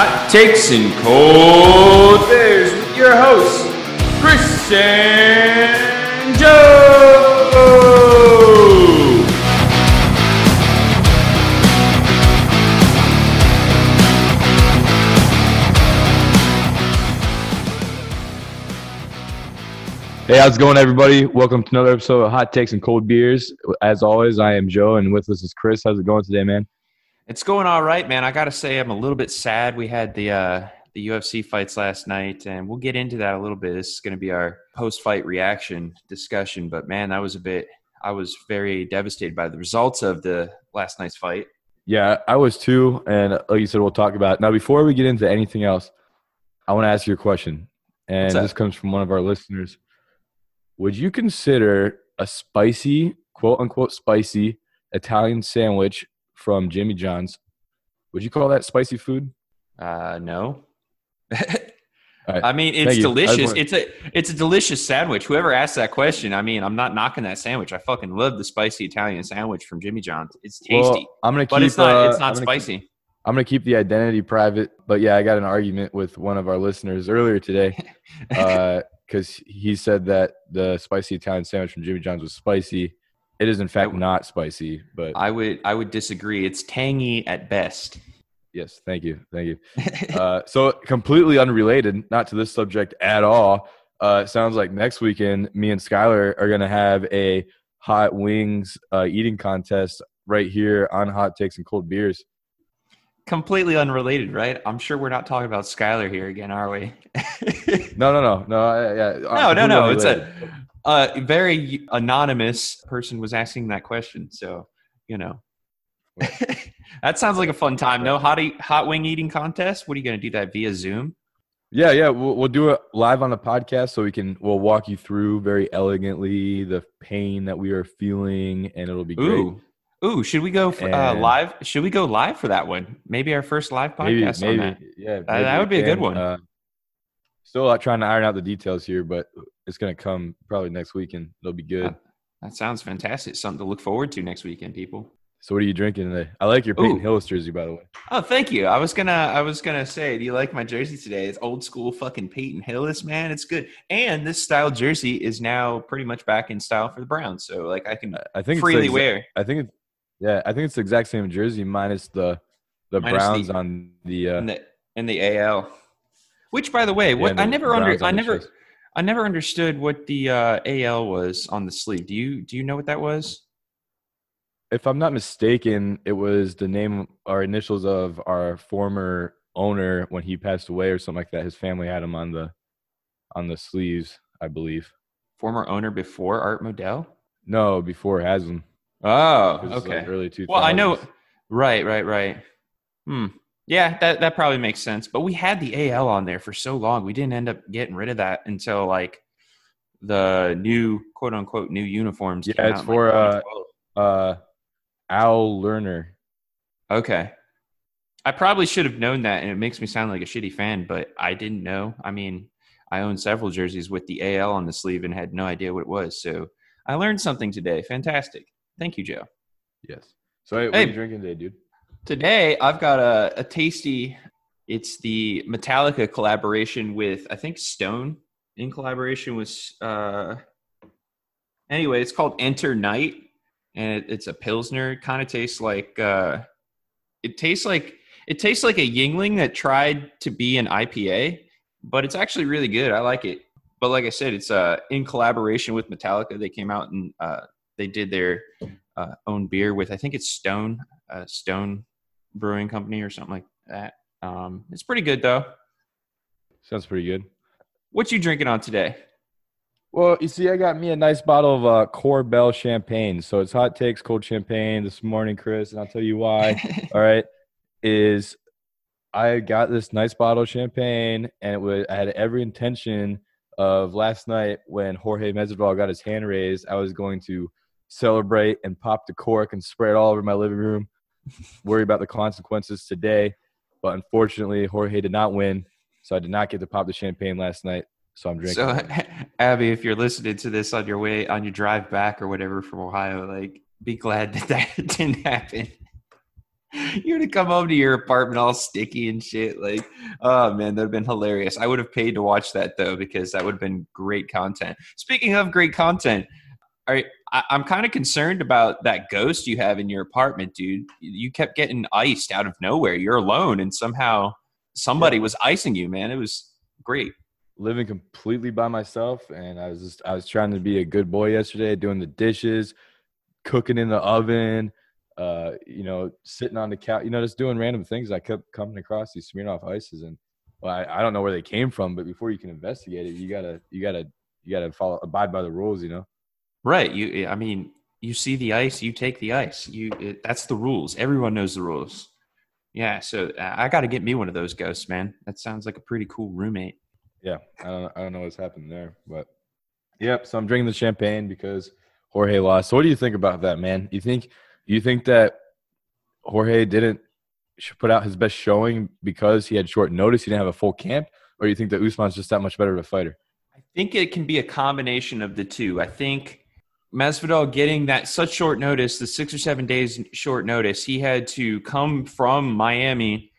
Hot Takes and Cold Beers with your hosts, Chris and Joe. Hey, how's it going, everybody? Welcome to another episode of Hot Takes and Cold Beers. As always, I am Joe, and with us is Chris. How's it going today, man? It's going all right, man. I got to say, I'm a little bit sad. We had the uh, the UFC fights last night, and we'll get into that a little bit. This is going to be our post fight reaction discussion. But man, that was a bit. I was very devastated by the results of the last night's fight. Yeah, I was too, and like you said, we'll talk about it. now. Before we get into anything else, I want to ask you a question, and this comes from one of our listeners. Would you consider a spicy, quote unquote, spicy Italian sandwich from Jimmy John's? Would you call that spicy food? Uh, no. right. I mean, it's. Delicious. It's a it's a delicious sandwich. Whoever asked that question, I mean, I'm not knocking that sandwich. I fucking love the spicy Italian sandwich from Jimmy John's. It's tasty, Well, I'm gonna keep. but it's not uh, it's not I'm gonna keep- spicy. I'm gonna keep the identity private, but yeah, I got an argument with one of our listeners earlier today Uh, because he said that the spicy Italian sandwich from Jimmy John's was spicy. It is in fact not spicy, but I would I would disagree. It's tangy at best. yes, thank you, thank you. Uh, so completely unrelated, not to this subject at all. Uh, it sounds like next weekend, me and Skylar are gonna have a hot wings uh, eating contest right here on Hot Takes and Cold Beers. Completely unrelated, right? I'm sure we're not talking about Skylar here again, are we? No, no, no, no. Yeah, no, no, no. It's a, a very anonymous person was asking that question, so you know. that sounds like a fun time. No hot eat, hot wing eating contest. What are you going to do that via Zoom? Yeah, yeah, we'll, we'll do it live on the podcast so we can we'll walk you through very elegantly the pain that we are feeling, and it'll be great. Ooh, ooh. Should we go for, uh, live? Should we go live for that one? Maybe our first live podcast maybe, on that. yeah, that would be a good one. Uh, still uh, trying to iron out the details here, but it's gonna come probably next weekend. It'll be good. Uh, That sounds fantastic. Something to look forward to next weekend, people. so, what are you drinking today? I like your Peyton Ooh. Hillis jersey, by the way. Oh, thank you. I was gonna, I was gonna say, do you like my jersey today? It's old school fucking Peyton Hillis, man. It's good. And this style jersey is now pretty much back in style for the Browns. So like, I can I- think freely it's exa- wear. I think it's yeah, I think it's the exact same jersey minus the the Minus Browns the- on the. Uh, in the in the AL. Which, by the way, what yeah, I never under, Browns on I never, chest. I never understood what the uh, AL was on the sleeve. Do you do you know what that was? if I'm not mistaken, it was the name or initials of our former owner when he passed away or something like that. His family had him on the on the sleeves, I believe. Former owner before Art Modell. No, before Haslam. Oh, was, like, okay. early 2000s. Well, I know. Right, right, right. Hmm. Yeah, that that probably makes sense. But we had the AL on there for so long, we didn't end up getting rid of that until like the new quote unquote new uniforms. Yeah, it's for, like, uh, Uh, Al Lerner. Okay. I probably should have known that, and it makes me sound like a shitty fan, but I didn't know. I mean, I own several jerseys with the AL on the sleeve and had no idea what it was. So I learned something today. Fantastic. Thank you, Joe. Yes. So, hey, what are you drinking today, dude? Today, I've got a, a tasty, it's the Metallica collaboration with, I think, Stone in collaboration with, uh, anyway, it's called Enter Night, and it, it's a Pilsner. Kind of tastes like, uh, it tastes like, it tastes like a Yuengling that tried to be an IPA, but it's actually really good. I like it. But like I said, it's uh, in collaboration with Metallica. They came out and uh, they did their uh, own beer with, I think it's Stone, uh, Stone Brewing Company or something like that. Um, it's pretty good though. Sounds pretty good. What you drinking on today? Well, you see, I got me a nice bottle of uh, Korbel champagne. So it's hot takes, cold champagne this morning, Chris, and I'll tell you why. all right, is I got this nice bottle of champagne, and it was I had every intention of last night when Jorge Masvidal got his hand raised, I was going to celebrate and pop the cork and spray it all over my living room. Worry about the consequences today, but unfortunately, Jorge did not win, so I did not get to pop the champagne last night. So I'm drinking. So, Abby, if you're listening to this on your way on your drive back or whatever from Ohio, like, be glad that that didn't happen. You're gonna come home to your apartment all sticky and shit. Like, oh man, that'd have been hilarious. I would have paid to watch that though because that would have been great content. Speaking of great content, right, I, I'm kind of concerned about that ghost you have in your apartment, dude. You kept getting iced out of nowhere. You're alone, and somehow somebody was icing you, man. It was great. living completely by myself and I was just I was trying to be a good boy yesterday, doing the dishes, cooking in the oven, uh, you know, sitting on the couch, you know, just doing random things. I kept coming across these Smirnoff ices and well, I, I don't know where they came from, but before you can investigate it, you gotta you gotta you gotta follow abide by the rules, you know. Right. You. I mean, you see the ice, you take the ice. You. It, that's the rules. Everyone knows the rules. Yeah. So uh, I got to get me one of those ghosts, man. That sounds like a pretty cool roommate. Yeah, I don't I don't know what's happened there, but yep. So I'm drinking the champagne because Jorge lost. So what do you think about that, man? You think you think that Jorge didn't put out his best showing because he had short notice, he didn't have a full camp, or you think that Usman's just that much better of a fighter? I think it can be a combination of the two. I think Masvidal getting that such short notice, the six or seven days short notice, he had to come from Miami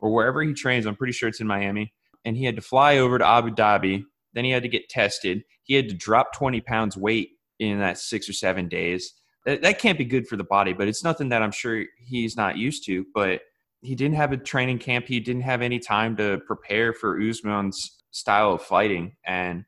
or wherever he trains. I'm pretty sure it's in Miami, and he had to fly over to Abu Dhabi. Then he had to get tested. He had to drop 20 pounds weight in that six or seven days. That, that can't be good for the body, but it's nothing that I'm sure he's not used to. But he didn't have a training camp. He didn't have any time to prepare for Usman's style of fighting, and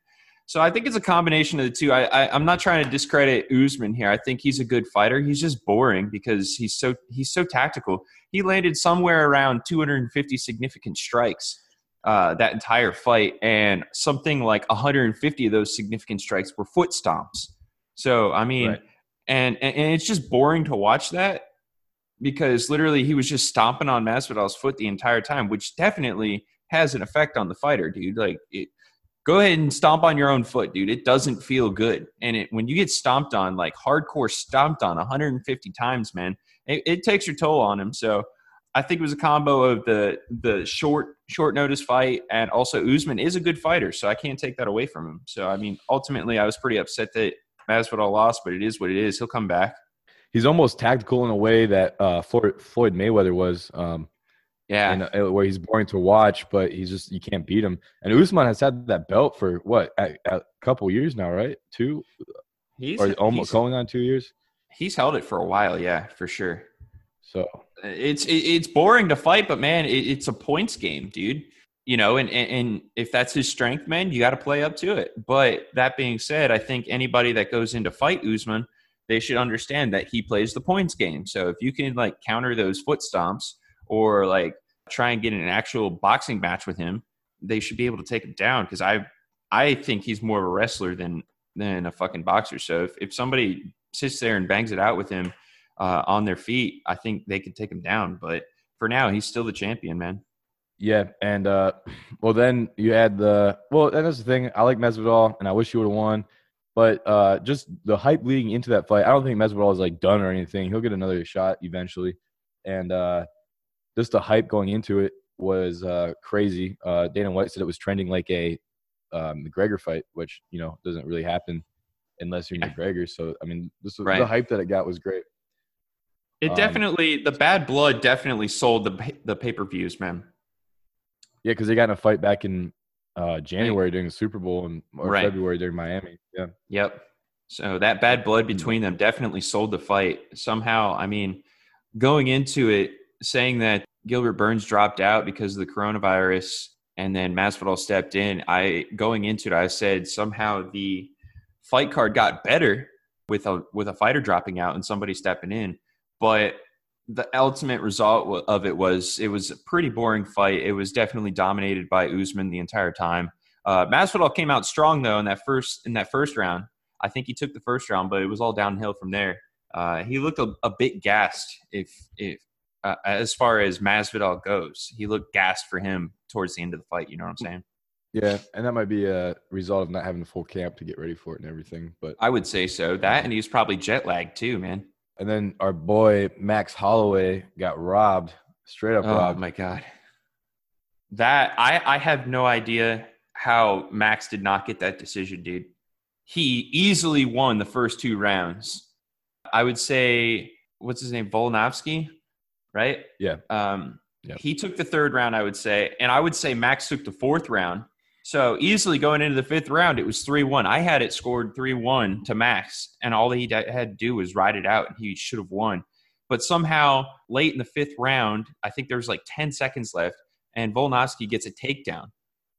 so I think it's a combination of the two. I, I I'm not trying to discredit Usman here. I think he's a good fighter. He's just boring because he's so he's so tactical. He landed somewhere around 250 significant strikes uh, that entire fight, and something like 150 of those significant strikes were foot stomps. So I mean, Right. and, and and it's just boring to watch that because literally he was just stomping on Masvidal's foot the entire time, which definitely has an effect on the fighter, dude. Like, it, go ahead and stomp on your own foot, dude. It doesn't feel good, and it when you get stomped on, like hardcore stomped on 150 times, man, it, it takes your toll on him. So. I think it was a combo of the the short short notice fight and also Usman is a good fighter, so I can't take that away from him. So I mean, ultimately, I was pretty upset that Masvidal lost, but it is what it is. He'll come back. He's almost tactical in a way that uh, Floyd, Floyd Mayweather was, um, Yeah, in a- uh, where he's boring to watch, but he's just you can't beat him. And Usman has had that belt for what a, a couple years now, right? Two he's or almost he's, going on two years. he's held it for a while. Yeah, for sure. So uh, It's it, it's boring to fight, but man, it, it's a points game, dude. You know, and, and and if that's his strength, man, you got to play up to it. But that being said, I think anybody that goes in to fight Usman, they should understand that he plays the points game. So if you can like counter those foot stomps or like try and get an actual boxing match with him, they should be able to take him down. Because I I think he's more of a wrestler than than a fucking boxer. So if if somebody sits there and bangs it out with him uh, on their feet, I think they could take him down. But for now, he's still the champion, man. yeah, and uh, well then you add the well, and that's the thing. I like Masvidal, and I wish he would have won. But uh, just the hype leading into that fight, I don't think Masvidal is like done or anything. He'll get another shot eventually, and uh, just the hype going into it was uh, crazy. Uh, Dana White said it was trending like a um, McGregor fight, which you know doesn't really happen unless you're Yeah. McGregor. So I mean, this was, Right. the hype that it got was great. It Um, definitely, the bad blood definitely sold the the pay per views, man. Yeah, because they got in a fight back in uh, January during the Super Bowl and or Right. February during Miami. Yeah, Yep. So that bad blood between them definitely sold the fight. Somehow, I mean, going into it, saying that Gilbert Burns dropped out because of the coronavirus and then Masvidal stepped in, I going into it, I said somehow the fight card got better with a with a fighter dropping out and somebody stepping in, but the ultimate result of it was it was a pretty boring fight. It was definitely dominated by Usman the entire time. Uh, Masvidal came out strong though in that first in that first round. I think he took the first round, but it was all downhill from there. Uh, he looked a, a bit gassed if if uh, as far as Masvidal goes. He looked gassed for him towards the end of the fight. You know what I'm saying? yeah, and that might be a result of not having a full camp to get ready for it and everything. But I would say so. That and he was probably jet lagged too, man. and then our boy Max Holloway got robbed, straight up Oh robbed. my god. That I I have no idea how Max did not get that decision, dude. He easily won the first two rounds. I would say what's his name, Volnovsky. Right? Yeah. Um, Yep. He took the third round, I would say, and I would say Max took the fourth round. So easily going into the fifth round, it was three one. I had it scored three one to Max, and all he had to do was ride it out, and he should have won. But somehow, late in the fifth round, I think there was like ten seconds left, and Volnovsky gets a takedown.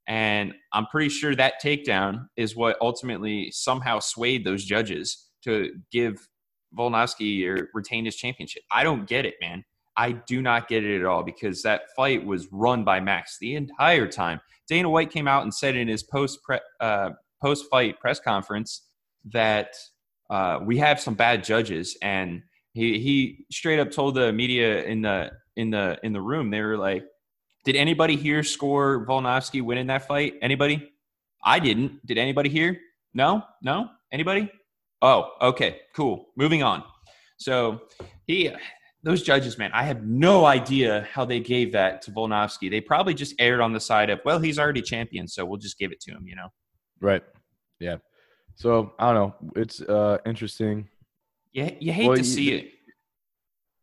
And I'm pretty sure that takedown is what ultimately somehow swayed those judges to give Volnovsky or retain his championship. I don't get it, man. I do not get it at all because that fight was run by Max the entire time. Dana White came out and said in his post uh, post fight press conference that uh, we have some bad judges, and he he straight up told the media in the in the in the room they were like, "Did anybody here score Volnovsky winning that fight? Anybody? I didn't. Did anybody here? No, no. Anybody? Oh, okay, cool. Moving on. So he those judges, man, I have no idea how they gave that to Volnovsky. They probably just aired on the side of, well, he's already champion, so we'll just give it to him, you know? Right. Yeah. So I don't know. It's uh interesting. Yeah, you hate Well, to you- see it.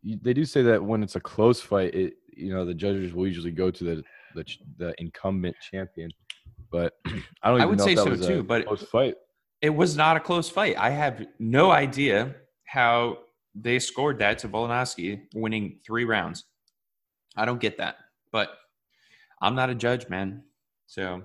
You- They do say that when it's a close fight, it you know the judges will usually go to the the, the incumbent champion. But I don't. I would say so too, but- close fight. It was not a close fight. I have no idea how they scored that to Volnovsky winning three rounds. I don't get that, but I'm not a judge, man. So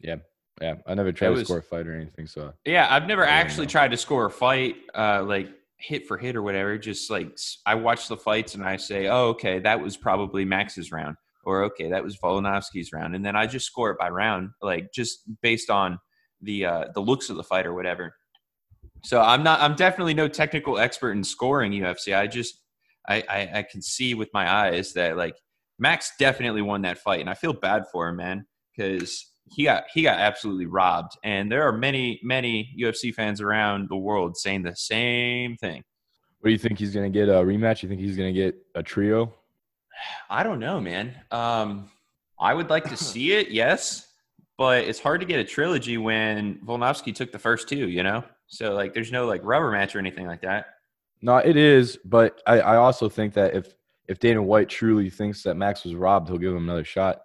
Yeah, yeah, I never tried to score a fight or anything. So Yeah, I've never actually know. tried to score a fight, uh, like hit for hit or whatever. Just like I watch the fights and I say, "Oh, okay, that was probably Max's round," or "Okay, that was Volnovsky's round," and then I just score it by round, like just based on the uh, the looks of the fight or whatever. So I'm not. I'm definitely no technical expert in scoring UFC. I just I, I I can see with my eyes that like Max definitely won that fight, and I feel bad for him, man, because he got he got absolutely robbed. And there are many many UFC fans around the world saying the same thing. what do you think he's gonna get a rematch? You think he's gonna get a trio? I don't know, man. Um, I would like to see it, yes, but it's hard to get a trilogy when Volnovsky took the first two. You know, so like there's no like rubber match or anything like that. No, it is, but I, I also think that if if Dana White truly thinks that Max was robbed, he'll give him another shot.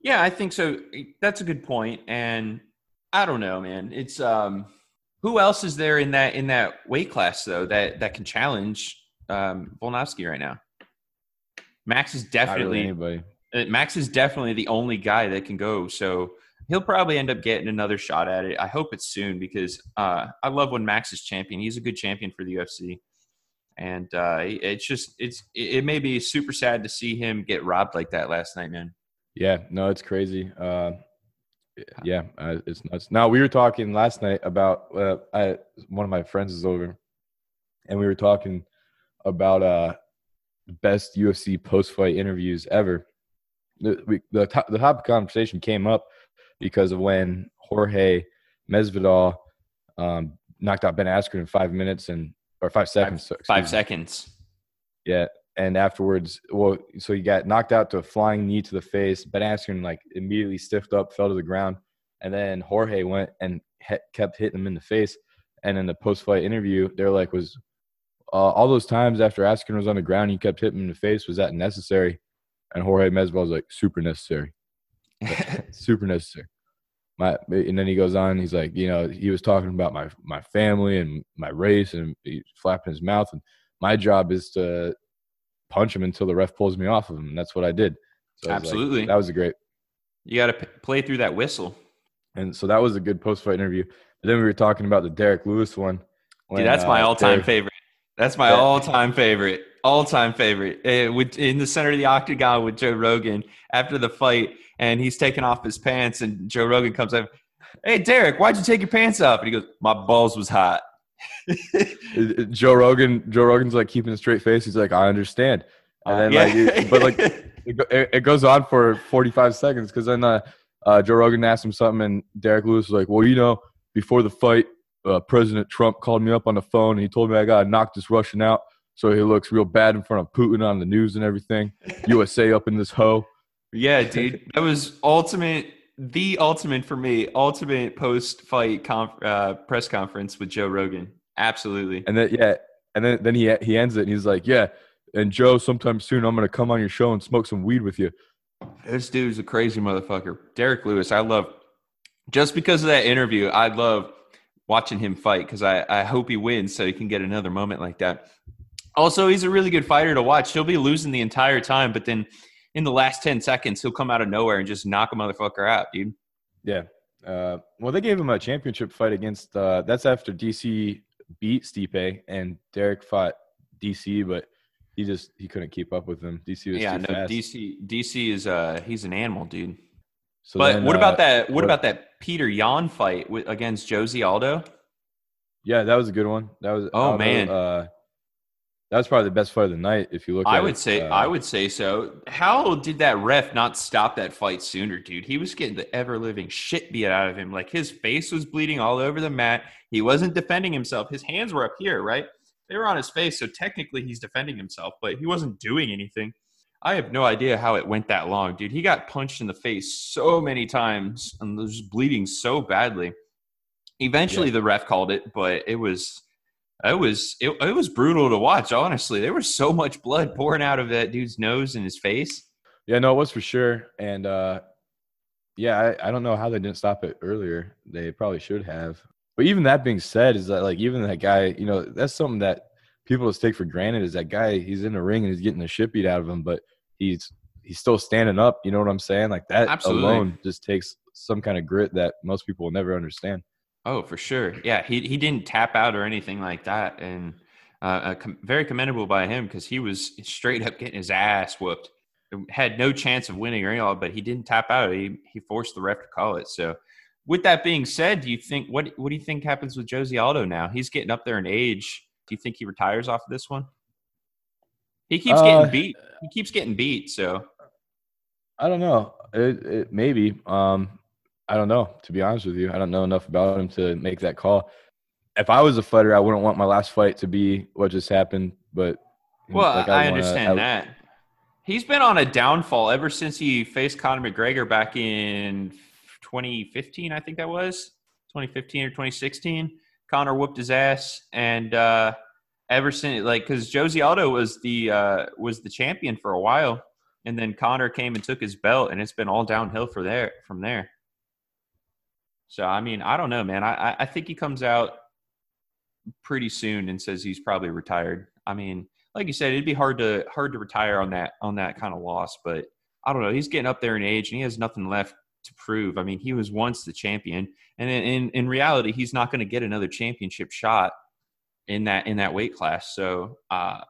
Yeah, I think so. That's a good point. And I don't know, man. It's um who else is there in that in that weight class though that that can challenge um Volnovsky right now? Max is Not really definitely anybody. uh, Max is definitely the only guy that can go. So he'll probably end up getting another shot at it. I hope it's soon because uh, I love when Max is champion. He's a good champion for the UFC, and uh, it's just it's it may be super sad to see him get robbed like that last night, man. Yeah, no, it's crazy. Uh, yeah, uh, it's nuts. Now we were talking last night about uh, I one of my friends is over, and we were talking about uh the best UFC post fight interviews ever. The we, the top, the top conversation came up because of when Jorge Masvidal um, knocked out Ben Askren in five minutes and or five seconds. so- Five seconds. Yeah, and afterwards, well, so he got knocked out to a flying knee to the face. Ben Askren like immediately stiffed up, fell to the ground, and then Jorge went and he- kept hitting him in the face. And in the post-fight interview, they're like, "Was uh, all those times after Askren was on the ground, you kept hitting him in the face? Was that necessary?" And Jorge Masvidal was like, "Super necessary, super necessary." My and then he goes on. He's like, you know, he was talking about my my family and my race, and he's flapping his mouth. And my job is to punch him until the ref pulls me off of him. And that's what I did. So was like, Absolutely. that was a great. You got to p- play through that whistle. And so that was a good post fight interview. But then we were talking about the Derrick Lewis one. Dude, that's my uh, all-time favorite. That's my all-time favorite. All-time favorite. Uh, with in the center of the octagon with Joe Rogan after the fight, and he's taking off his pants, and Joe Rogan comes up. Hey, Derrick, why'd you take your pants off? And he goes, "My balls was hot." Joe Rogan. Joe Rogan's like keeping a straight face. He's like, I understand. And then like, Yeah. it- but like it, it, goes on for 45 seconds because then uh, uh, Joe Rogan asked him something, and Derrick Lewis was like, "Well, you know, before the fight, uh, President Trump called me up on the phone, and he told me I gotta knock this Russian out, so he looks real bad in front of Putin on the news and everything. USA up in this hoe." Yeah, dude, that was ultimate, the ultimate for me, ultimate post-fight conf- uh, press conference with Joe Rogan. Absolutely. And then yeah, and then then he he ends it, and he's like, "Yeah, And Joe, sometime soon, I'm gonna come on your show and smoke some weed with you. This dude's a crazy motherfucker. Derrick Lewis, I love just because of that interview. I love watching him fight because I, I hope he wins so he can get another moment like that. Also, he's a really good fighter to watch. He'll be losing the entire time, but then in the last 10 seconds, he'll come out of nowhere and just knock a motherfucker out, dude. Yeah. Uh, well, they gave him a championship fight against. Uh, that's after DC beat Stipe and Derrick fought DC, but he just he couldn't keep up with him. DC was yeah, no, fast. DC DC is uh he's an animal, dude. So but then, what uh, about that? What, what- about that Peter Yan fight with, against Jose Aldo? Yeah, that was a good one. That was. Oh, Aldo, man. That was probably the best fight of the night. If you look, I at would it. say Uh, I would say so. How did that ref not stop that fight sooner, dude? He was getting the ever living shit beat out of him. Like his face was bleeding all over the mat. He wasn't defending himself. His hands were up here, right? They were on his face, so technically he's defending himself, but he wasn't doing anything. I have no idea how it went that long, dude. He got punched in the face so many times and was bleeding so badly. Eventually, Yeah. the ref called it, but it was it was it, it was brutal to watch. Honestly, there was so much blood pouring out of that dude's nose and his face. Yeah, no, it was for sure. And uh, yeah, I, I don't know how they didn't stop it earlier. They probably should have. But even that being said, is that like even that guy, you know, that's something that people just take for granted. Is that guy? He's in the ring and he's getting the shit beat out of him, but he's he's still standing up. You know what I'm saying? Like that Absolutely. alone just takes some kind of grit that most people will never understand. Oh, for sure. Yeah, he he didn't tap out or anything like that, and uh, uh, com- very commendable by him because he was straight up getting his ass whooped. Had no chance of winning or any all, but he didn't tap out. He he forced the ref to call it. So, with that being said, do you think what what do you think happens with Jose Aldo now? He's getting up there in age. Do you think he retires off of this one? He keeps Uh, getting beat. He keeps getting beat. So I don't know. It, it maybe. Um, I don't know. To be honest with you, I don't know enough about him to make that call. If I was a fighter, I wouldn't want my last fight to be what just happened. But Well, like, I, wanna- understand I- that. He's been on a downfall ever since he faced Conor McGregor back in 2015, I think that was 2015 or 2016. Conor whooped his ass, and uh, ever since, like, because Jose Aldo was the uh, was the champion for a while, and then Conor came and took his belt, and it's been all downhill for there from there. So I mean, I don't know, man. I I- think he comes out pretty soon and says he's probably retired. I mean, like you said, it'd be hard to hard to retire on that on that kind of loss, but I don't know. He's getting up there in age and he has nothing left to prove. I mean, he was once the champion, and in in, in reality, he's not going to get another championship shot in that in that weight class. So uh,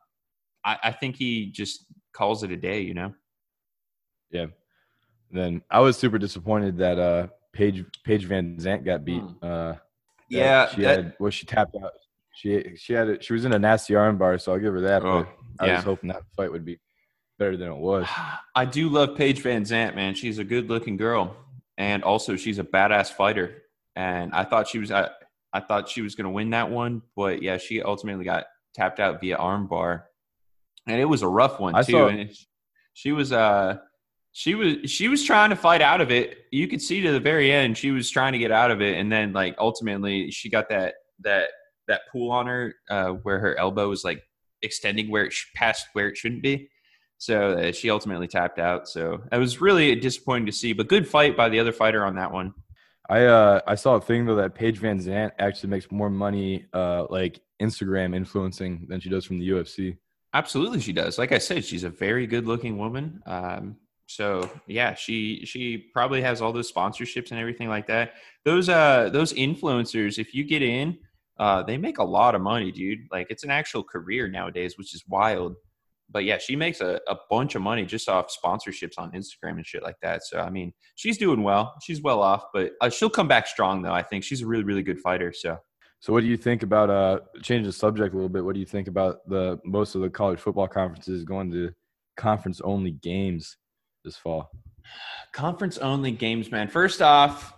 I, I think he just calls it a day. You know. Yeah. Then I was super disappointed that uh Paige Paige Van Zant got beat. Hmm. Uh, Yeah, she that- had. Well, she tapped out. She she had it. She was in a nasty arm bar, so I'll give her that. Oh, but I yeah. was hoping that fight would be better than it was. I do love Paige Van Zant, man. She's a good looking girl, and also she's a badass fighter. And I thought she was, I, I thought she was going to win that one, but yeah, she ultimately got tapped out via armbar, and it was a rough one I too. saw- and it, she was, uh, she was, she was trying to fight out of it. You could see to the very end, she was trying to get out of it, and then like ultimately, she got that that that pull on her uh, where her elbow was like extending where it sh- past where it shouldn't be. So uh, she ultimately tapped out. So it was really disappointing to see, but good fight by the other fighter on that one. I uh I saw a thing though that Paige Van Zant actually makes more money uh like Instagram influencing than she does from the UFC. Absolutely, she does. Like I said, she's a very good-looking woman. Um, so yeah, she she probably has all those sponsorships and everything like that. Those uh those influencers, if you get in, uh, they make a lot of money, dude. Like it's an actual career nowadays, which is wild. But yeah, she makes a, a bunch of money just off sponsorships on Instagram and shit like that. So I mean, she's doing well. She's well off, but uh, she'll come back strong though. I think she's a really really good fighter. So. So what do you think about uh change the subject a little bit? What do you think about the most of the college football conferences going to conference only games this fall? conference only games, man. First off,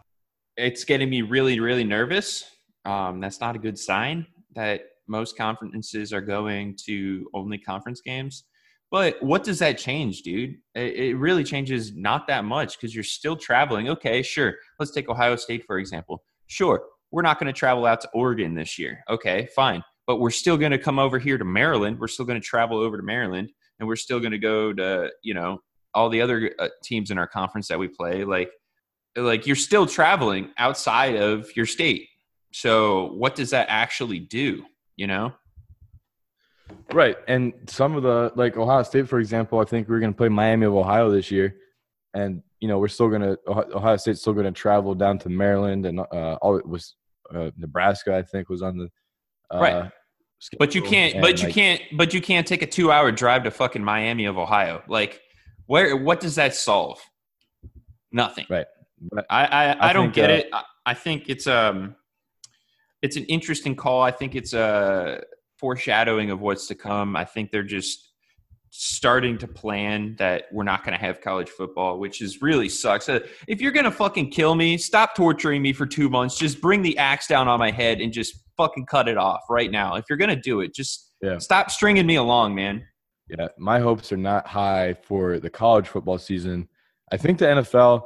it's getting me really, really nervous. Um, that's not a good sign that most conferences are going to only conference games. But what does that change, dude? It, it really changes not that much because you're still traveling. Okay, sure. Let's take Ohio State, for example. Sure, we're not going to travel out to Oregon this year. Okay, fine. but we're still going to come over here to Maryland. We're still going to travel over to Maryland, and we're still going to go to you know all the other uh, teams in our conference that we play. Like, like you're still traveling outside of your state. So what does that actually do? You know. Right, and some of the like Ohio State, for example, I think we're going to play Miami of Ohio this year, and you know we're still going to Ohio State's still going to travel down to Maryland and uh, all it was uh, Nebraska, I think, was on the uh, right. But you can't. But you like, can't. But you can't take a two-hour drive to fucking Miami of Ohio. Like, where? What does that solve? Nothing. Right. But I I, I, I don't think, get uh, it. I, I think it's um, it's an interesting call. I think it's a foreshadowing of what's to come. I think they're just starting to plan that we're not going to have college football, which is really sucks. Uh, if you're going to fucking kill me, stop torturing me for two months. Just bring the axe down on my head and just fucking cut it off right now. If you're going to do it, just yeah. stop stringing me along, man. Yeah, my hopes are not high for the college football season. I think the NFL,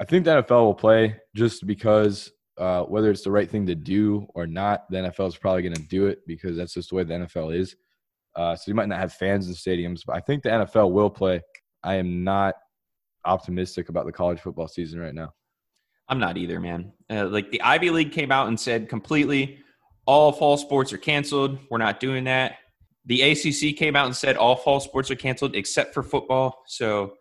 I think the NFL will play just because uh, whether it's the right thing to do or not, the NFL is probably going to do it because that's just the way the NFL is. Uh, so you might not have fans in stadiums, but I think the NFL will play. I am not optimistic about the college football season right now. I'm not either, man. Uh, like the Ivy League came out and said completely all fall sports are canceled. We're not doing that. The ACC came out and said all fall sports are canceled except for football. So,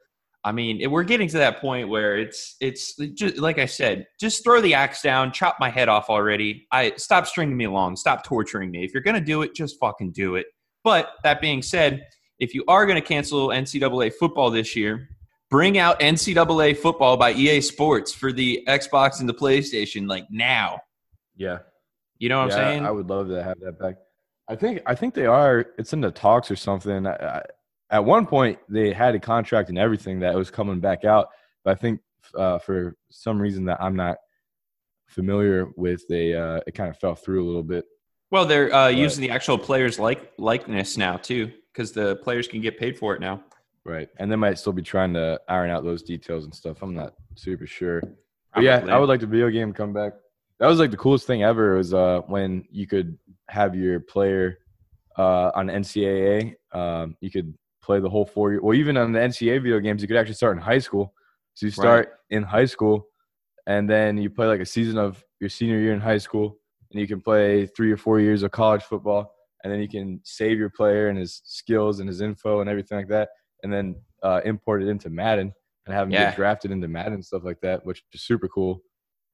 I mean, we're getting to that point where it's it's just like I said, just throw the axe down, chop my head off already. I stop stringing me along, stop torturing me. If you're gonna do it, just fucking do it. But that being said, if you are going to cancel NCAA football this year, bring out NCAA football by EA Sports for the Xbox and the PlayStation like now. Yeah. You know what yeah, I'm saying? I would love to have that back. I think I think they are. It's in the talks or something. I, I, at one point, they had a contract and everything that was coming back out, but I think uh, for some reason that I'm not familiar with, they uh, it kind of fell through a little bit. Well, they're uh, using the actual players' like likeness now too, because the players can get paid for it now. Right, and they might still be trying to iron out those details and stuff. I'm not super sure. But yeah, I would like the video game come back. That was like the coolest thing ever. Was uh, when you could have your player uh, on NCAA. Um, you could play the whole four year. Well, even on the NCAA video games, you could actually start in high school. So you start right. in high school, and then you play like a season of your senior year in high school, and you can play three or four years of college football, and then you can save your player and his skills and his info and everything like that, and then uh, import it into Madden and have him yeah. get drafted into Madden and stuff like that, which is super cool.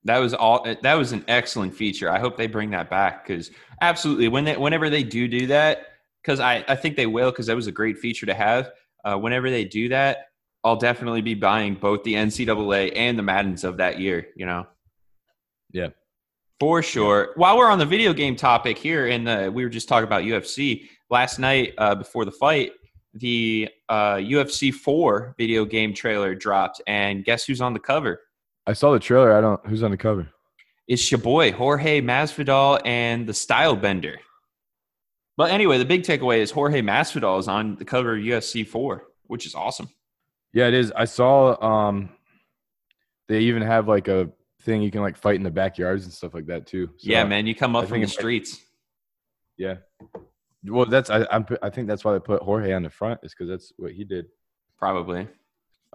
That was all. That was an excellent feature. I hope they bring that back because absolutely, when they, whenever they do do that, because I, I think they will because that was a great feature to have. Uh, whenever they do that, I'll definitely be buying both the NCAA and the Maddens of that year. You know. Yeah. For sure. While we're on the video game topic here, and we were just talking about UFC last night uh, before the fight, the uh, UFC 4 video game trailer dropped, and guess who's on the cover? I saw the trailer. I don't. Who's on the cover? It's your boy Jorge Masvidal and the Style Bender. But anyway, the big takeaway is Jorge Masvidal is on the cover of UFC 4, which is awesome. Yeah, it is. I saw. Um, they even have like a thing you can like fight in the backyards and stuff like that too. So yeah, man, you come up from the streets. Yeah. Well, that's I I'm, i think that's why they put Jorge on the front is because that's what he did. Probably.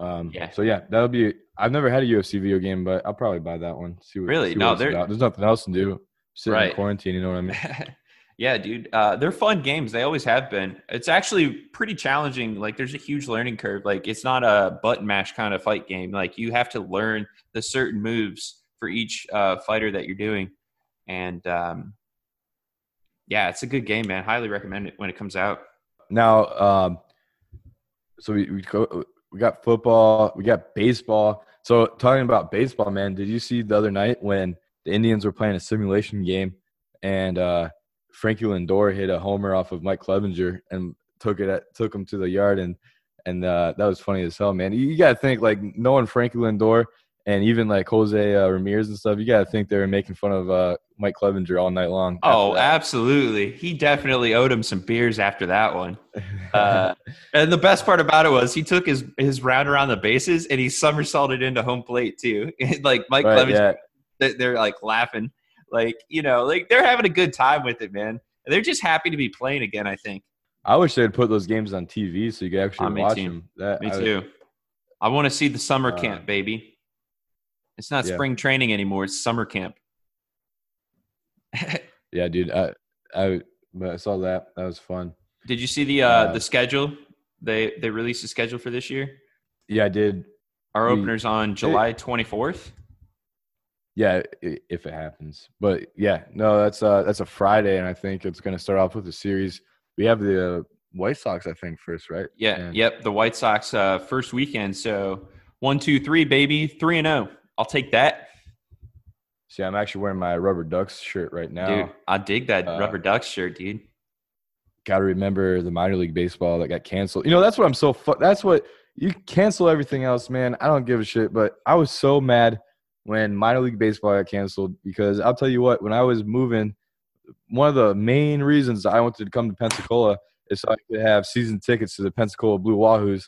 Um, yeah. So yeah, that'll be. I've never had a UFC video game, but I'll probably buy that one. See what, really? See no, there's nothing else to do. Sitting right. in quarantine, you know what I mean? yeah, dude. Uh, they're fun games. They always have been. It's actually pretty challenging. Like, there's a huge learning curve. Like, it's not a button mash kind of fight game. Like, you have to learn the certain moves for each uh, fighter that you're doing. And um, yeah, it's a good game, man. Highly recommend it when it comes out. Now, um, so we we, go, we got football, we got baseball. So talking about baseball, man, did you see the other night when the Indians were playing a simulation game and uh, Frankie Lindor hit a homer off of Mike Clevinger and took it at, took him to the yard and and uh, that was funny as hell, man. You, you got to think like knowing Frankie Lindor and even like Jose uh, Ramirez and stuff, you got to think they were making fun of uh, Mike Clevinger all night long. Oh, absolutely. He definitely owed him some beers after that one. Uh, and the best part about it was he took his his round around the bases and he somersaulted into home plate too. like Mike right, Clevinger, yeah. they're like laughing, like you know, like they're having a good time with it, man. they're just happy to be playing again. I think. I wish they'd put those games on TV so you could actually Uh, watch too. them. That, Me I- too. I want to see the summer Uh, camp, baby. It's not yeah. spring training anymore. It's summer camp. yeah, dude. I, I, I saw that. That was fun. Did you see the uh, Uh, the schedule? They they released the schedule for this year. Yeah, I did. Our We- opener's on July 24th. Yeah, if it happens. But yeah, no, that's uh that's a Friday, and I think it's going to start off with a series. We have the uh, White Sox, I think, first, right? Yeah, And- yep. The White Sox uh, first weekend. So one, two, three, baby, three and zero. I'll take that, See, I'm actually wearing my Rubber Ducks shirt right now. dude. I dig that uh, rubber ducks shirt, dude. Got to remember the minor league baseball that got canceled. You know, that's what I'm so. Fu- that's what you cancel everything else, man. I don't give a shit. But I was so mad when minor league baseball got canceled because I'll tell you what. When I was moving, one of the main reasons I wanted to come to Pensacola is so I could have season tickets to the Pensacola Blue Wahoos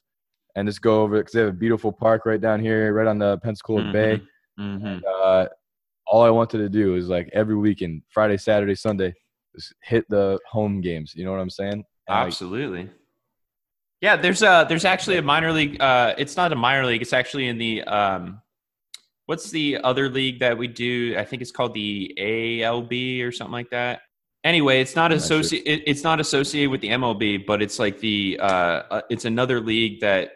and just go over because they have a beautiful park right down here, right on the Pensacola Bay. hmm uh, all I wanted to do is like every weekend, Friday, Saturday, Sunday, just hit the home games. You know what I'm saying? And, like, Absolutely. Yeah, there's a there's actually a minor league. Uh, it's not a minor league. It's actually in the um, what's the other league that we do? I think it's called the ALB or something like that. Anyway, it's not sure. associated. It, it's not associated with the MLB, but it's like the uh, uh, it's another league that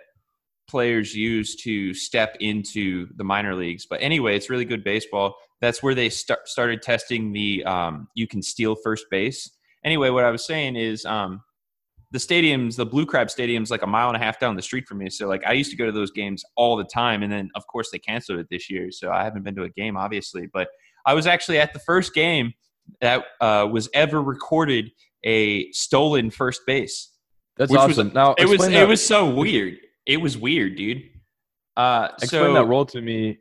players use to step into the minor leagues. But anyway, it's really good baseball. That's where they start, started testing the um, you can steal first base. Anyway, what I was saying is um, the stadiums, the Blue Crab Stadium's like a mile and a half down the street from me. So like I used to go to those games all the time, and then of course they canceled it this year, so I haven't been to a game obviously. But I was actually at the first game that uh, was ever recorded a stolen first base. that's which was- awesome. now It was explain it was so weird. It was weird, dude. Uh, explain so that role to me.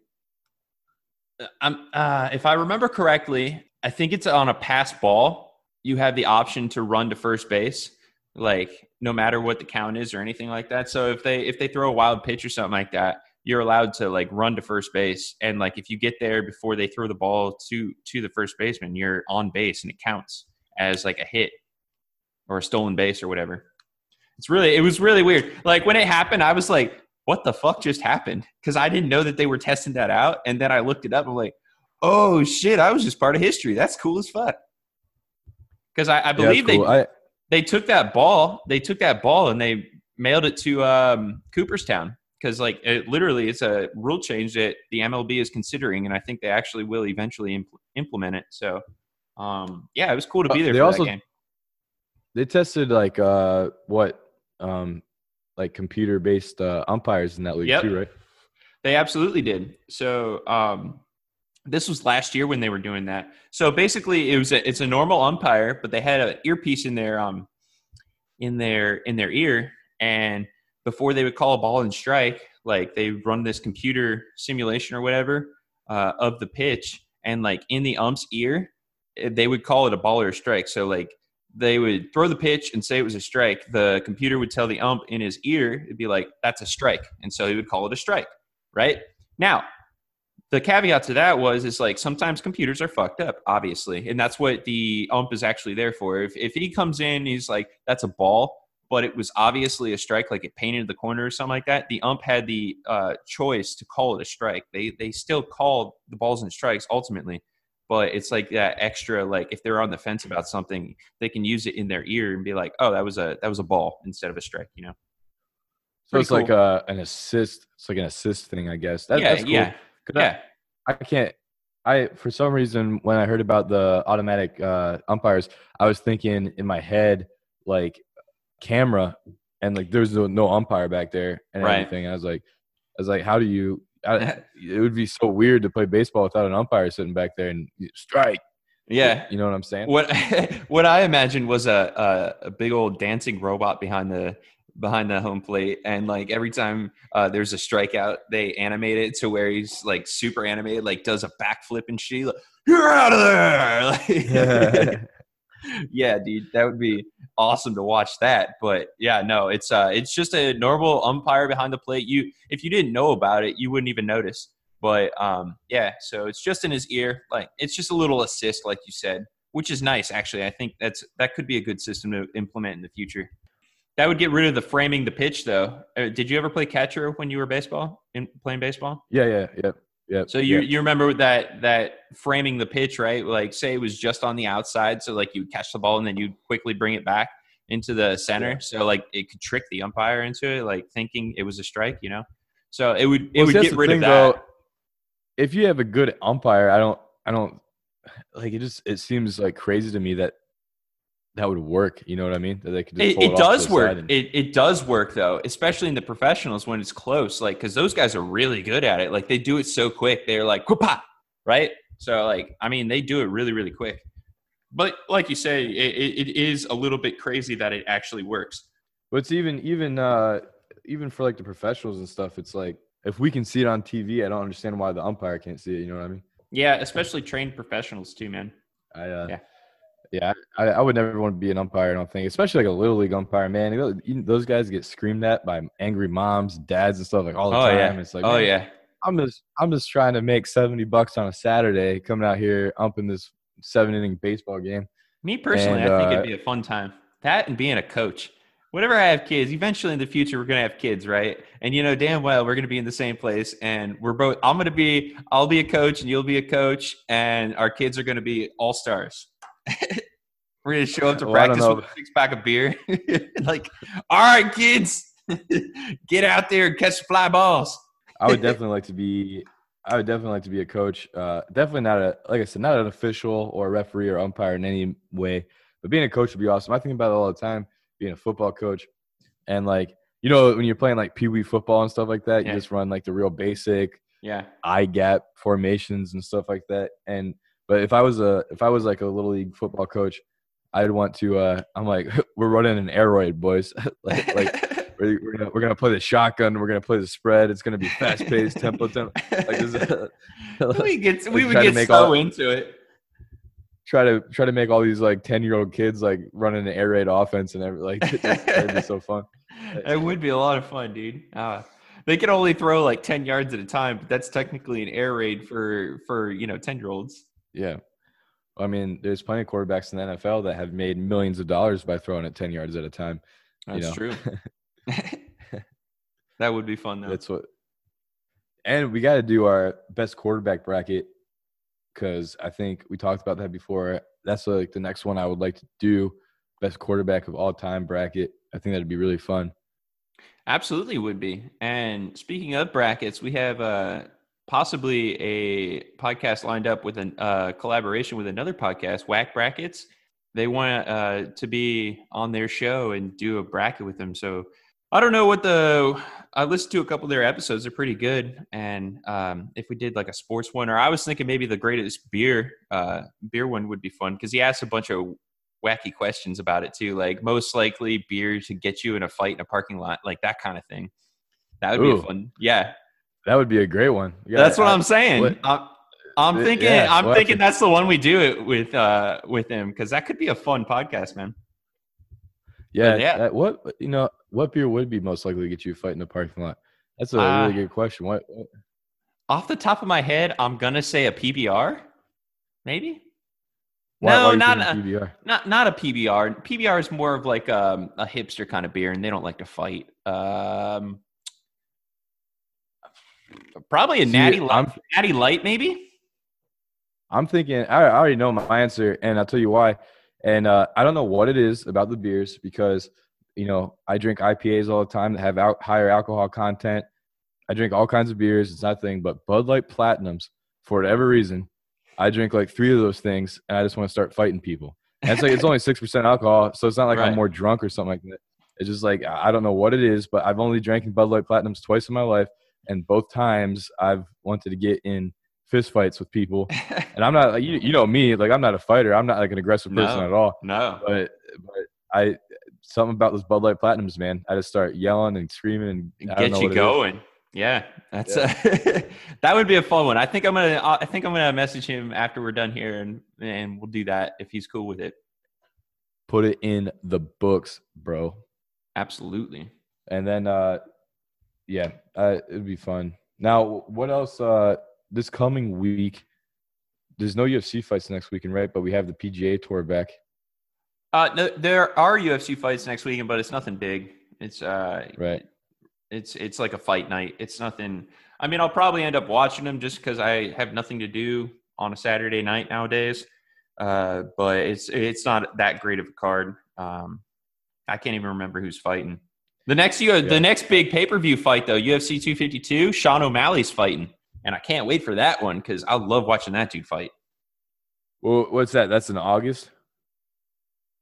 I'm, uh, if I remember correctly, I think it's on a pass ball. You have the option to run to first base, like no matter what the count is or anything like that. So if they if they throw a wild pitch or something like that, you're allowed to like run to first base. And like if you get there before they throw the ball to to the first baseman, you're on base and it counts as like a hit or a stolen base or whatever. It's really it was really weird. Like when it happened, I was like, what the fuck just happened? Because I didn't know that they were testing that out. And then I looked it up. I'm like, oh shit, I was just part of history. That's cool as fuck. Because I, I Yeah, believe cool. they I, they took that ball, they took that ball and they mailed it to um, Cooperstown. Because like it literally, it's a rule change that the MLB is considering, and I think they actually will eventually impl- implement it. So, um, yeah, it was cool to be Uh, there they for also- that game. they tested like uh what um like computer based uh, umpires in that league Yep. too, right? They absolutely did. So um, this was last year when they were doing that. So basically, it was a, it's a normal umpire, but they had an earpiece in their um in their in their ear, and before they would call a ball and strike, like they run this computer simulation or whatever uh, of the pitch, and like in the ump's ear, eh, they would call it a ball or a strike. So like they would throw the pitch and say it was a strike. The computer would tell the ump in his ear, it'd be like, that's a strike. And so he would call it a strike, right? Now, the caveat to that was is like sometimes computers are fucked up, obviously. And that's what the ump is actually there for. If, if he comes in, he's like, that's a ball, but it was obviously a strike, like it painted the corner or something like that. The ump had the uh, choice to call it a strike. They, they still called the balls and strikes ultimately but it's like that extra like if they're on the fence about something they can use it in their ear and be like oh that was a that was a ball instead of a strike you know So Pretty it's like cool. uh, an assist. It's like an assist thing, I guess. That, yeah that's cool. yeah 'Cause I- yeah I can't. I for some reason when I heard about the automatic uh, umpires, I was thinking in my head like camera, and like there's no, no umpire back there and Right. everything. I was like, I was like, how do you? I, it would be so weird to play baseball without an umpire sitting back there and strike. yeah You know what I'm saying? what what i imagined was a, a a big old dancing robot behind the behind the home plate and like every time uh, there's a strikeout they animate it to where he's like super animated like does a backflip and shit like, you're out of there like, yeah, dude, that would be awesome to watch that. But yeah, no, it's uh it's just a normal umpire behind the plate. You if you didn't know about it, you wouldn't even notice. But um yeah, so it's just in his ear. Like it's just a little assist, like you said, which is nice actually. I think that's that could be a good system to implement in the future. That would get rid of the framing the pitch though. Uh, did you ever play catcher when you were baseball in playing baseball? Yeah, yeah, yeah. Yeah. So you yeah. you remember that that framing the pitch, right? Like say it was just on the outside, so like you would catch the ball and then you'd quickly bring it back into the center. Yeah. So like it could trick the umpire into it, like thinking it was a strike, you know. So it would it Well, would get rid thing, of that. though. If you have a good umpire, I don't, I don't like it. Just it seems like crazy to me that that would work. You know what I mean? That they could. Just It, pull it does work. and- It, it does work though, especially in the professionals when it's close. Like because those guys are really good at it. Like they do it so quick. They're like "Whoop-ah," right? So like I mean they do it really really quick. But like you say, it, it, it is a little bit crazy that it actually works. But it's even even uh even for like the professionals and stuff. It's like if we can see it on TV, I don't understand why the umpire can't see it. You know what I mean? Yeah, especially trained professionals too, man. I uh, Yeah. Yeah. I, I would never want to be an umpire. I don't think, especially like a little league umpire. Man, those guys get screamed at by angry moms, dads, and stuff like all the Oh time. yeah. It's like, oh man, yeah. I'm just I'm just trying to make seventy bucks on a Saturday, coming out here umping this seven inning baseball game. Me personally, And, I think uh, it'd be a fun time. That and being a coach. Whenever I have kids, eventually in the future we're gonna have kids, right? And you know damn well we're gonna be in the same place, and we're both. I'm gonna be. I'll be a coach, and you'll be a coach, and our kids are gonna be all stars. We're gonna show up to Well, practice with a six pack of beer. like, all right, kids, get out there and catch fly balls. I would definitely like to be. I would definitely like to be a coach. Uh, definitely not a like I said, not an official or a referee or umpire in any way. But being a coach would be awesome. I think about it all the time. Being a football coach, and like you know when you're playing like pee wee football and stuff like that, Yeah. you just run like the real basic Yeah, eye gap formations and stuff like that. And but if I was a if I was like a little league football coach, I'd want to. uh I'm like we're running an air raid, boys. like like we're, we're gonna we're gonna play the shotgun. We're gonna play the spread. It's gonna be fast paced, tempo tempo. Like this, we get we would get so all- into it. try to try to make all these like ten year old kids like running an air raid offense and every like it'd be so fun. It would be a lot of fun, dude. Uh, they can only throw like ten yards at a time, but that's technically an air raid for for you know ten year olds. Yeah. I mean, there's plenty of quarterbacks in the NFL that have made millions of dollars by throwing it ten yards at a time. You That's know. true. that would be fun though. That's what. And we got to do our best quarterback bracket because I think we talked about that before. That's like the next one I would like to do. Best quarterback of all time bracket. I think that'd be really fun. Absolutely would be. And speaking of brackets, we have uh, possibly a podcast lined up with a uh, collaboration with another podcast, Whack Brackets. They want uh, to be on their show and do a bracket with them. So I don't know what the. I listened to a couple of their episodes; they're pretty good. And um, if we did like a sports one, or I was thinking maybe the greatest beer uh, beer one would be fun because he asked a bunch of wacky questions about it too, like most likely beer to get you in a fight in a parking lot, like that kind of thing. That would be Ooh. a fun. Yeah, That would be a great one. Yeah, that's what I- I'm saying. what- I'm, I'm thinking. yeah, I'm thinking that's the one we do it with uh with him because that could be a fun podcast, man. Yeah, yeah. that- what you know? What beer would be most likely to get you a fight in the parking lot? That's a Uh, really good question. What? what- Off the top of my head, I'm gonna say a PBR, maybe. Why, no, why not a, PBR. not not a PBR. PBR is more of like um, a hipster kind of beer, and they don't like to fight. Um, probably a See, natty light, natty light, maybe. I'm thinking. I, I already know my answer, and I'll tell you why. And uh, I don't know what it is about the beers because you know I drink IPAs all the time that have al- higher alcohol content. I drink all kinds of beers. It's nothing but Bud Light Platinums for whatever reason. I drink like three of those things, and I just want to start fighting people. And it's like it's only six percent alcohol, so it's not like Right. I'm more drunk or something like that. It's just like I don't know what it is, but I've only drank Bud Light Platinums twice in my life, and both times I've wanted to get in fist fights with people. And I'm not like you, you know me, like I'm not a fighter. I'm not like an aggressive person No. at all. no, But but I something about those Bud Light Platinums, man. I just start yelling and screaming and I don't get you going. Yeah, that's uh that would be a fun one. I think I'm gonna I think I'm gonna message him after we're done here, and and we'll do that if he's cool with it. Put it in the books, bro. Absolutely. And then uh yeah, uh, it'd be fun. Now, what else uh this coming week there's no UFC fights next weekend, right? But we have the PGA Tour back. Uh, no, there are UFC fights next weekend, but it's nothing big. It's uh, right. It's it's like a fight night. It's nothing. I mean, I'll probably end up watching them just because I have nothing to do on a Saturday night nowadays. Uh, but it's it's not that great of a card. Um, I can't even remember who's fighting. The next yeah. the next big pay per view fight though, UFC 252, Sean O'Malley's fighting, and I can't wait for that one because I love watching that dude fight. Well, what's that? That's in August.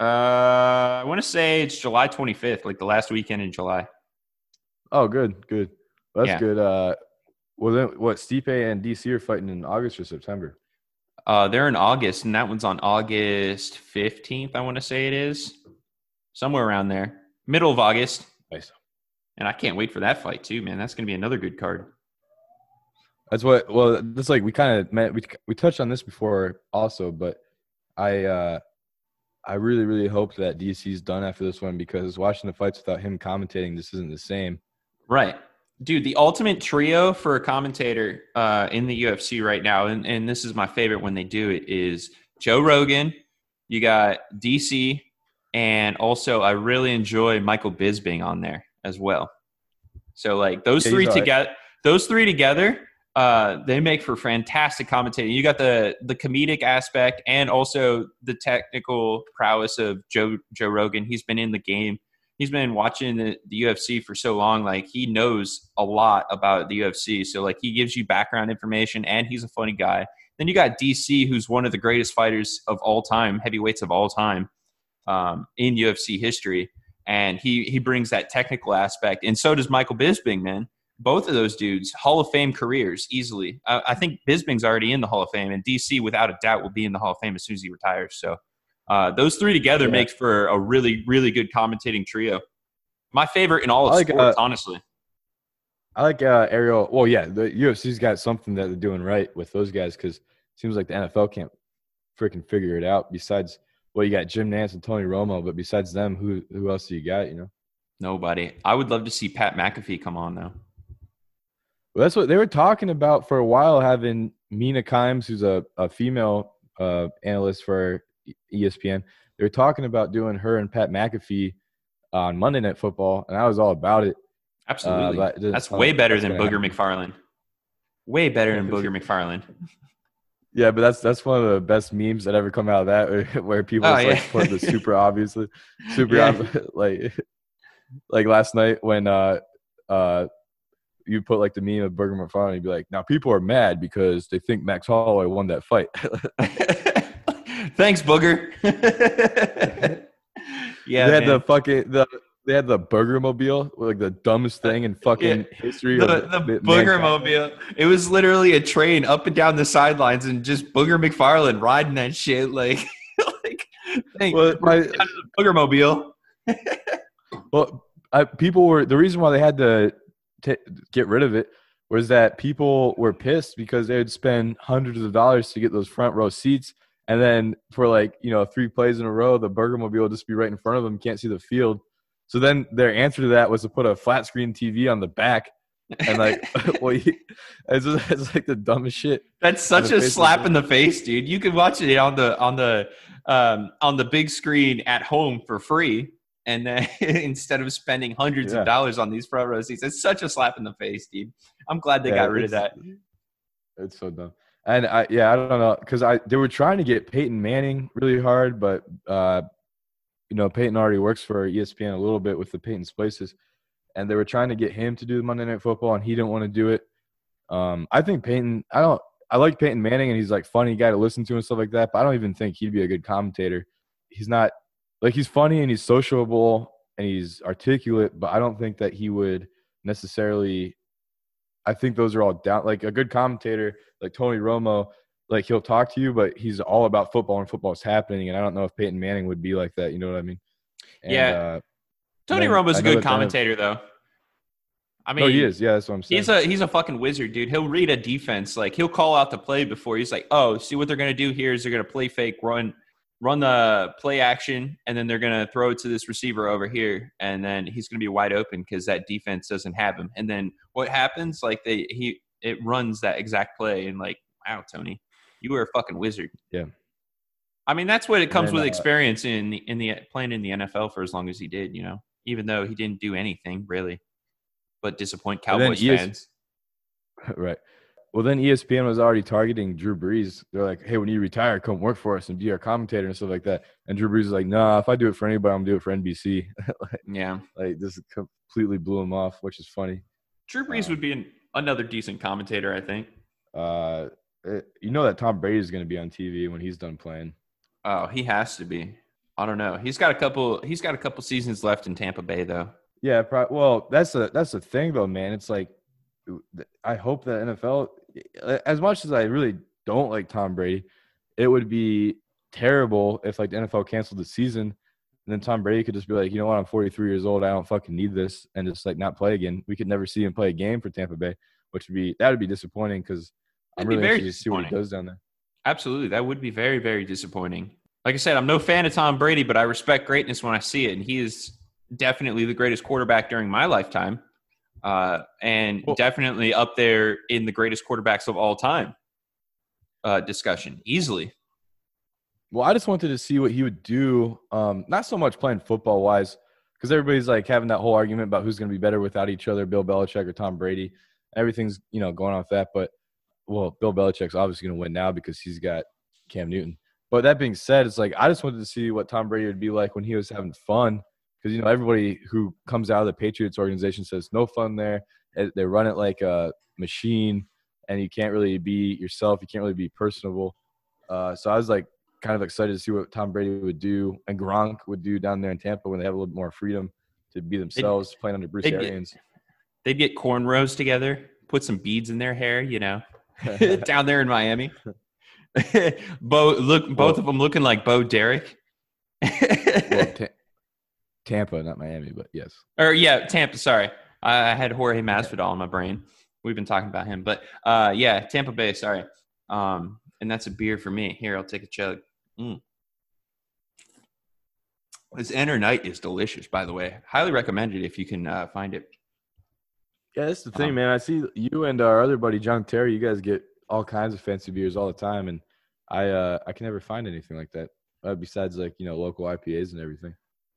Uh, I want to say it's July 25th, like the last weekend in July. Oh, good, good. That's yeah. good. Uh, well, then what? Stipe and DC are fighting in August or September? Uh, they're in August, and that one's on August 15th. I want to say it is somewhere around there, middle of August. Nice. And I can't wait for that fight too, man. That's going to be another good card. That's what. Well, that's like we kind of met. We we touched on this before also, but I uh I really really hope that DC's done after this one because watching the fights without him commentating this isn't the same. Right. Dude, the ultimate trio for a commentator uh, in the UFC right now, and, and this is my favorite when they do it, is Joe Rogan. You got DC, and also I really enjoy Michael Bisping on there as well. So like those yeah, three together, right. those three together, uh, they make for fantastic commentating. You got the the comedic aspect and also the technical prowess of Joe Joe Rogan. He's been in the game. He's been watching the, the UFC for so long. Like he knows a lot about the UFC. So like he gives you background information and he's a funny guy. Then you got DC, who's one of the greatest fighters of all time, heavyweights of all time um, in UFC history, and he he brings that technical aspect, and so does Michael Bisping, man. Both of those dudes, Hall of Fame careers easily. I, I think Bisping's already in the Hall of Fame, and DC, without a doubt, will be in the Hall of Fame as soon as he retires. So uh, those three together yeah. makes for a really, really good commentating trio. My favorite in all of like, sports, uh, honestly. I like uh, Ariel. Well, yeah, the UFC's got something that they're doing right with those guys because it seems like the NFL can't freaking figure it out. Besides well, you got Jim Nantz and Tony Romo, but besides them, who who else do you got? You know, nobody. I would love to see Pat McAfee come on though. Well, that's what they were talking about for a while. Having Mina Kimes, who's a, a female uh, analyst for ESPN, they were talking about doing her and Pat McAfee on Monday Night Football, and I was all about it. Absolutely, uh, that's way better than Booger happen. McFarland. Way better than Booger McFarland. Yeah, but that's that's one of the best memes that ever come out of that, where, where people oh, yeah. like put the super obviously, super yeah. ob- like like last night when uh uh you put like the meme of Booger McFarland, you'd be like, now people are mad because they think Max Holloway won that fight. Thanks, Booger. yeah, they had man. the fucking the they had the Booger Mobile, like the dumbest thing in fucking yeah. history. The, the, the Booger Mobile. It was literally a train up and down the sidelines, and just Booger McFarland riding that shit. Like, like, hey, well, my, Booger Mobile. well, I, people were the reason why they had to t- get rid of it was that people were pissed because they would spend hundreds of dollars to get those front row seats. And then for like, you know, three plays in a row, the Booger Mobile would just be right in front of them. Can't see the field. So then their answer to that was to put a flat screen TV on the back. And like, well, it's, just, it's like the dumbest shit. That's such a slap in the face, dude. You can watch it on the on the um, on the big screen at home for free, and then instead of spending hundreds yeah. of dollars on these front row seats, it's such a slap in the face, dude. I'm glad they yeah, got rid of that. It's so dumb. And I, yeah, I don't know, because I they were trying to get Peyton Manning really hard, but uh, you know, Peyton already works for ESPN a little bit with the Peyton's Places, and they were trying to get him to do the Monday Night Football, and he didn't want to do it. Um, I think Peyton, I don't, I like Peyton Manning, and he's like funny guy to listen to and stuff like that. But I don't even think he'd be a good commentator. He's not like he's funny and he's sociable and he's articulate, but I don't think that he would necessarily. I think those are all down. Like a good commentator, like Tony Romo, like he'll talk to you, but he's all about football and football's happening. And I don't know if Peyton Manning would be like that. You know what I mean? And, yeah. Uh, Tony Romo's a good commentator, though. I mean, no, he is. Yeah, that's what I'm saying. He's a he's a fucking wizard, dude. He'll read a defense. Like he'll call out the play before. He's like, "Oh, see what they're gonna do here is they're gonna play fake, run, run the play action, and then they're gonna throw it to this receiver over here, and then he's gonna be wide open because that defense doesn't have him. And then what happens? Like they he it runs that exact play, and like, wow, Tony, you were a fucking wizard. Yeah. I mean, that's what it comes then, with uh, experience in the, in the playing in the NFL for as long as he did. You know, even though he didn't do anything really, but disappoint Cowboys ES fans. right. Well, then ESPN was already targeting Drew Brees. They're like, "Hey, when you retire, come work for us and be our commentator and stuff like that." And Drew Brees is like, "Nah, if I do it for anybody, I'm gonna do it for NBC." Yeah, like this completely blew him off, which is funny. Drew Brees Uh, would be an, another decent commentator, I think. Uh, it- you know that Tom Brady is gonna be on TV when he's done playing. Oh, he has to be. I don't know. He's got a couple. He's got a couple seasons left in Tampa Bay, though. Yeah, pro- well, that's the that's the thing though, man. It's like I hope that NFL, as much as I really don't like Tom Brady, it would be terrible if like the NFL canceled the season and then Tom Brady could just be like, you know what, I'm 43 years old, I don't fucking need this, and just like not play again. We could never see him play a game for Tampa Bay, which would be that would be disappointing because I'm really very interested to see what he does down there. Absolutely, that would be very, very disappointing. Like I said, I'm no fan of Tom Brady, but I respect greatness when I see it, and he is definitely the greatest quarterback during my lifetime, uh, and Well- definitely up there in the greatest quarterbacks of all time uh, discussion, easily. Well, I just wanted to see what he would do. Um, not so much playing football wise, because everybody's like having that whole argument about who's going to be better without each other, Bill Belichick or Tom Brady. Everything's you know going on with that. But well, Bill Belichick's obviously going to win now because he's got Cam Newton. But that being said, it's like I just wanted to see what Tom Brady would be like when he was having fun, because you know everybody who comes out of the Patriots organization says no fun there. Eh, They run it like a machine, and you can't really be yourself. You can't really be personable. Uh, so I was like kind of excited to see what Tom Brady would do and Gronk would do down there in Tampa when they have a little more freedom to be themselves, playing under Bruce they'd get- Arians. They'd get cornrows together, put some beads in their hair, you know, down there in Miami. Bo, look, both Well- of them looking like Bo Derek. well, Ta- Tampa, not Miami, but yes. or yeah, Tampa. Sorry, I I had Jorge Masvidal in my brain. We've been talking about him, but uh, yeah, Tampa Bay. Sorry, um, and that's a beer for me. Here, I'll take a chug. Mm. This Enter Night is delicious, by the way. Highly recommended if you can uh, find it. Yeah, that's the thing, Um, man. I see you and our other buddy John Terry. You guys get all kinds of fancy beers all the time, and I uh, I can never find anything like that. Uh, besides, like you know, local IPAs and everything.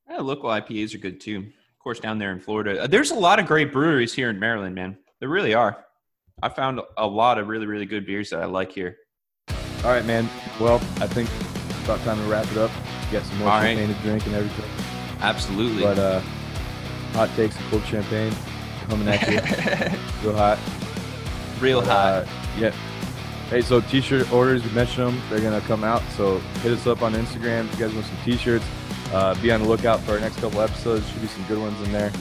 Yeah, local IPAs are good too. Of course, down there in Florida, Uh, there's a lot of great breweries here in Maryland, man. There really are. I found a lot of really, really good beers that I like here. All right, man. Well, I think it's about time to wrap it up. Get some more All right. champagne to drink and everything. Absolutely. But uh, hot takes and cold champagne coming at you, real hot. Real But, hot. uh, yeah. Hey, so t-shirt orders, we mentioned them. They're gonna come out. So hit us up on Instagram if you guys want some t-shirts. Uh, be on the lookout for our next couple episodes. Should be some good ones in there.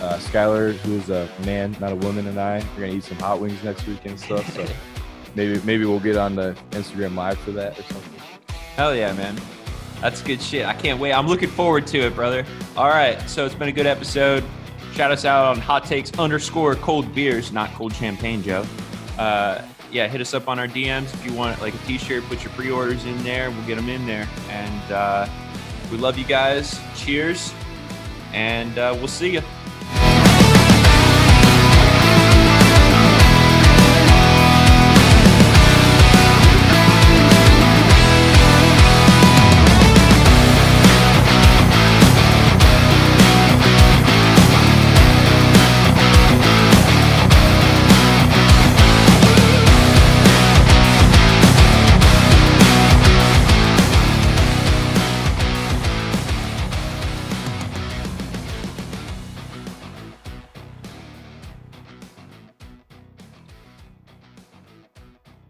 Uh, Skylar, who's a man, not a woman, and I, we're gonna eat some hot wings next week and stuff. So maybe maybe we'll get on the Instagram live for that or something. Hell yeah, man. That's good shit. I can't wait. I'm looking forward to it, brother. All right. So it's been a good episode. Shout us out on hot takes underscore cold beers, not cold champagne, Joe. Uh, yeah, hit us up on our DMs if you want like a t-shirt. Put your pre-orders in there. We'll get them in there. And uh, we love you guys. Cheers. And uh, we'll see you.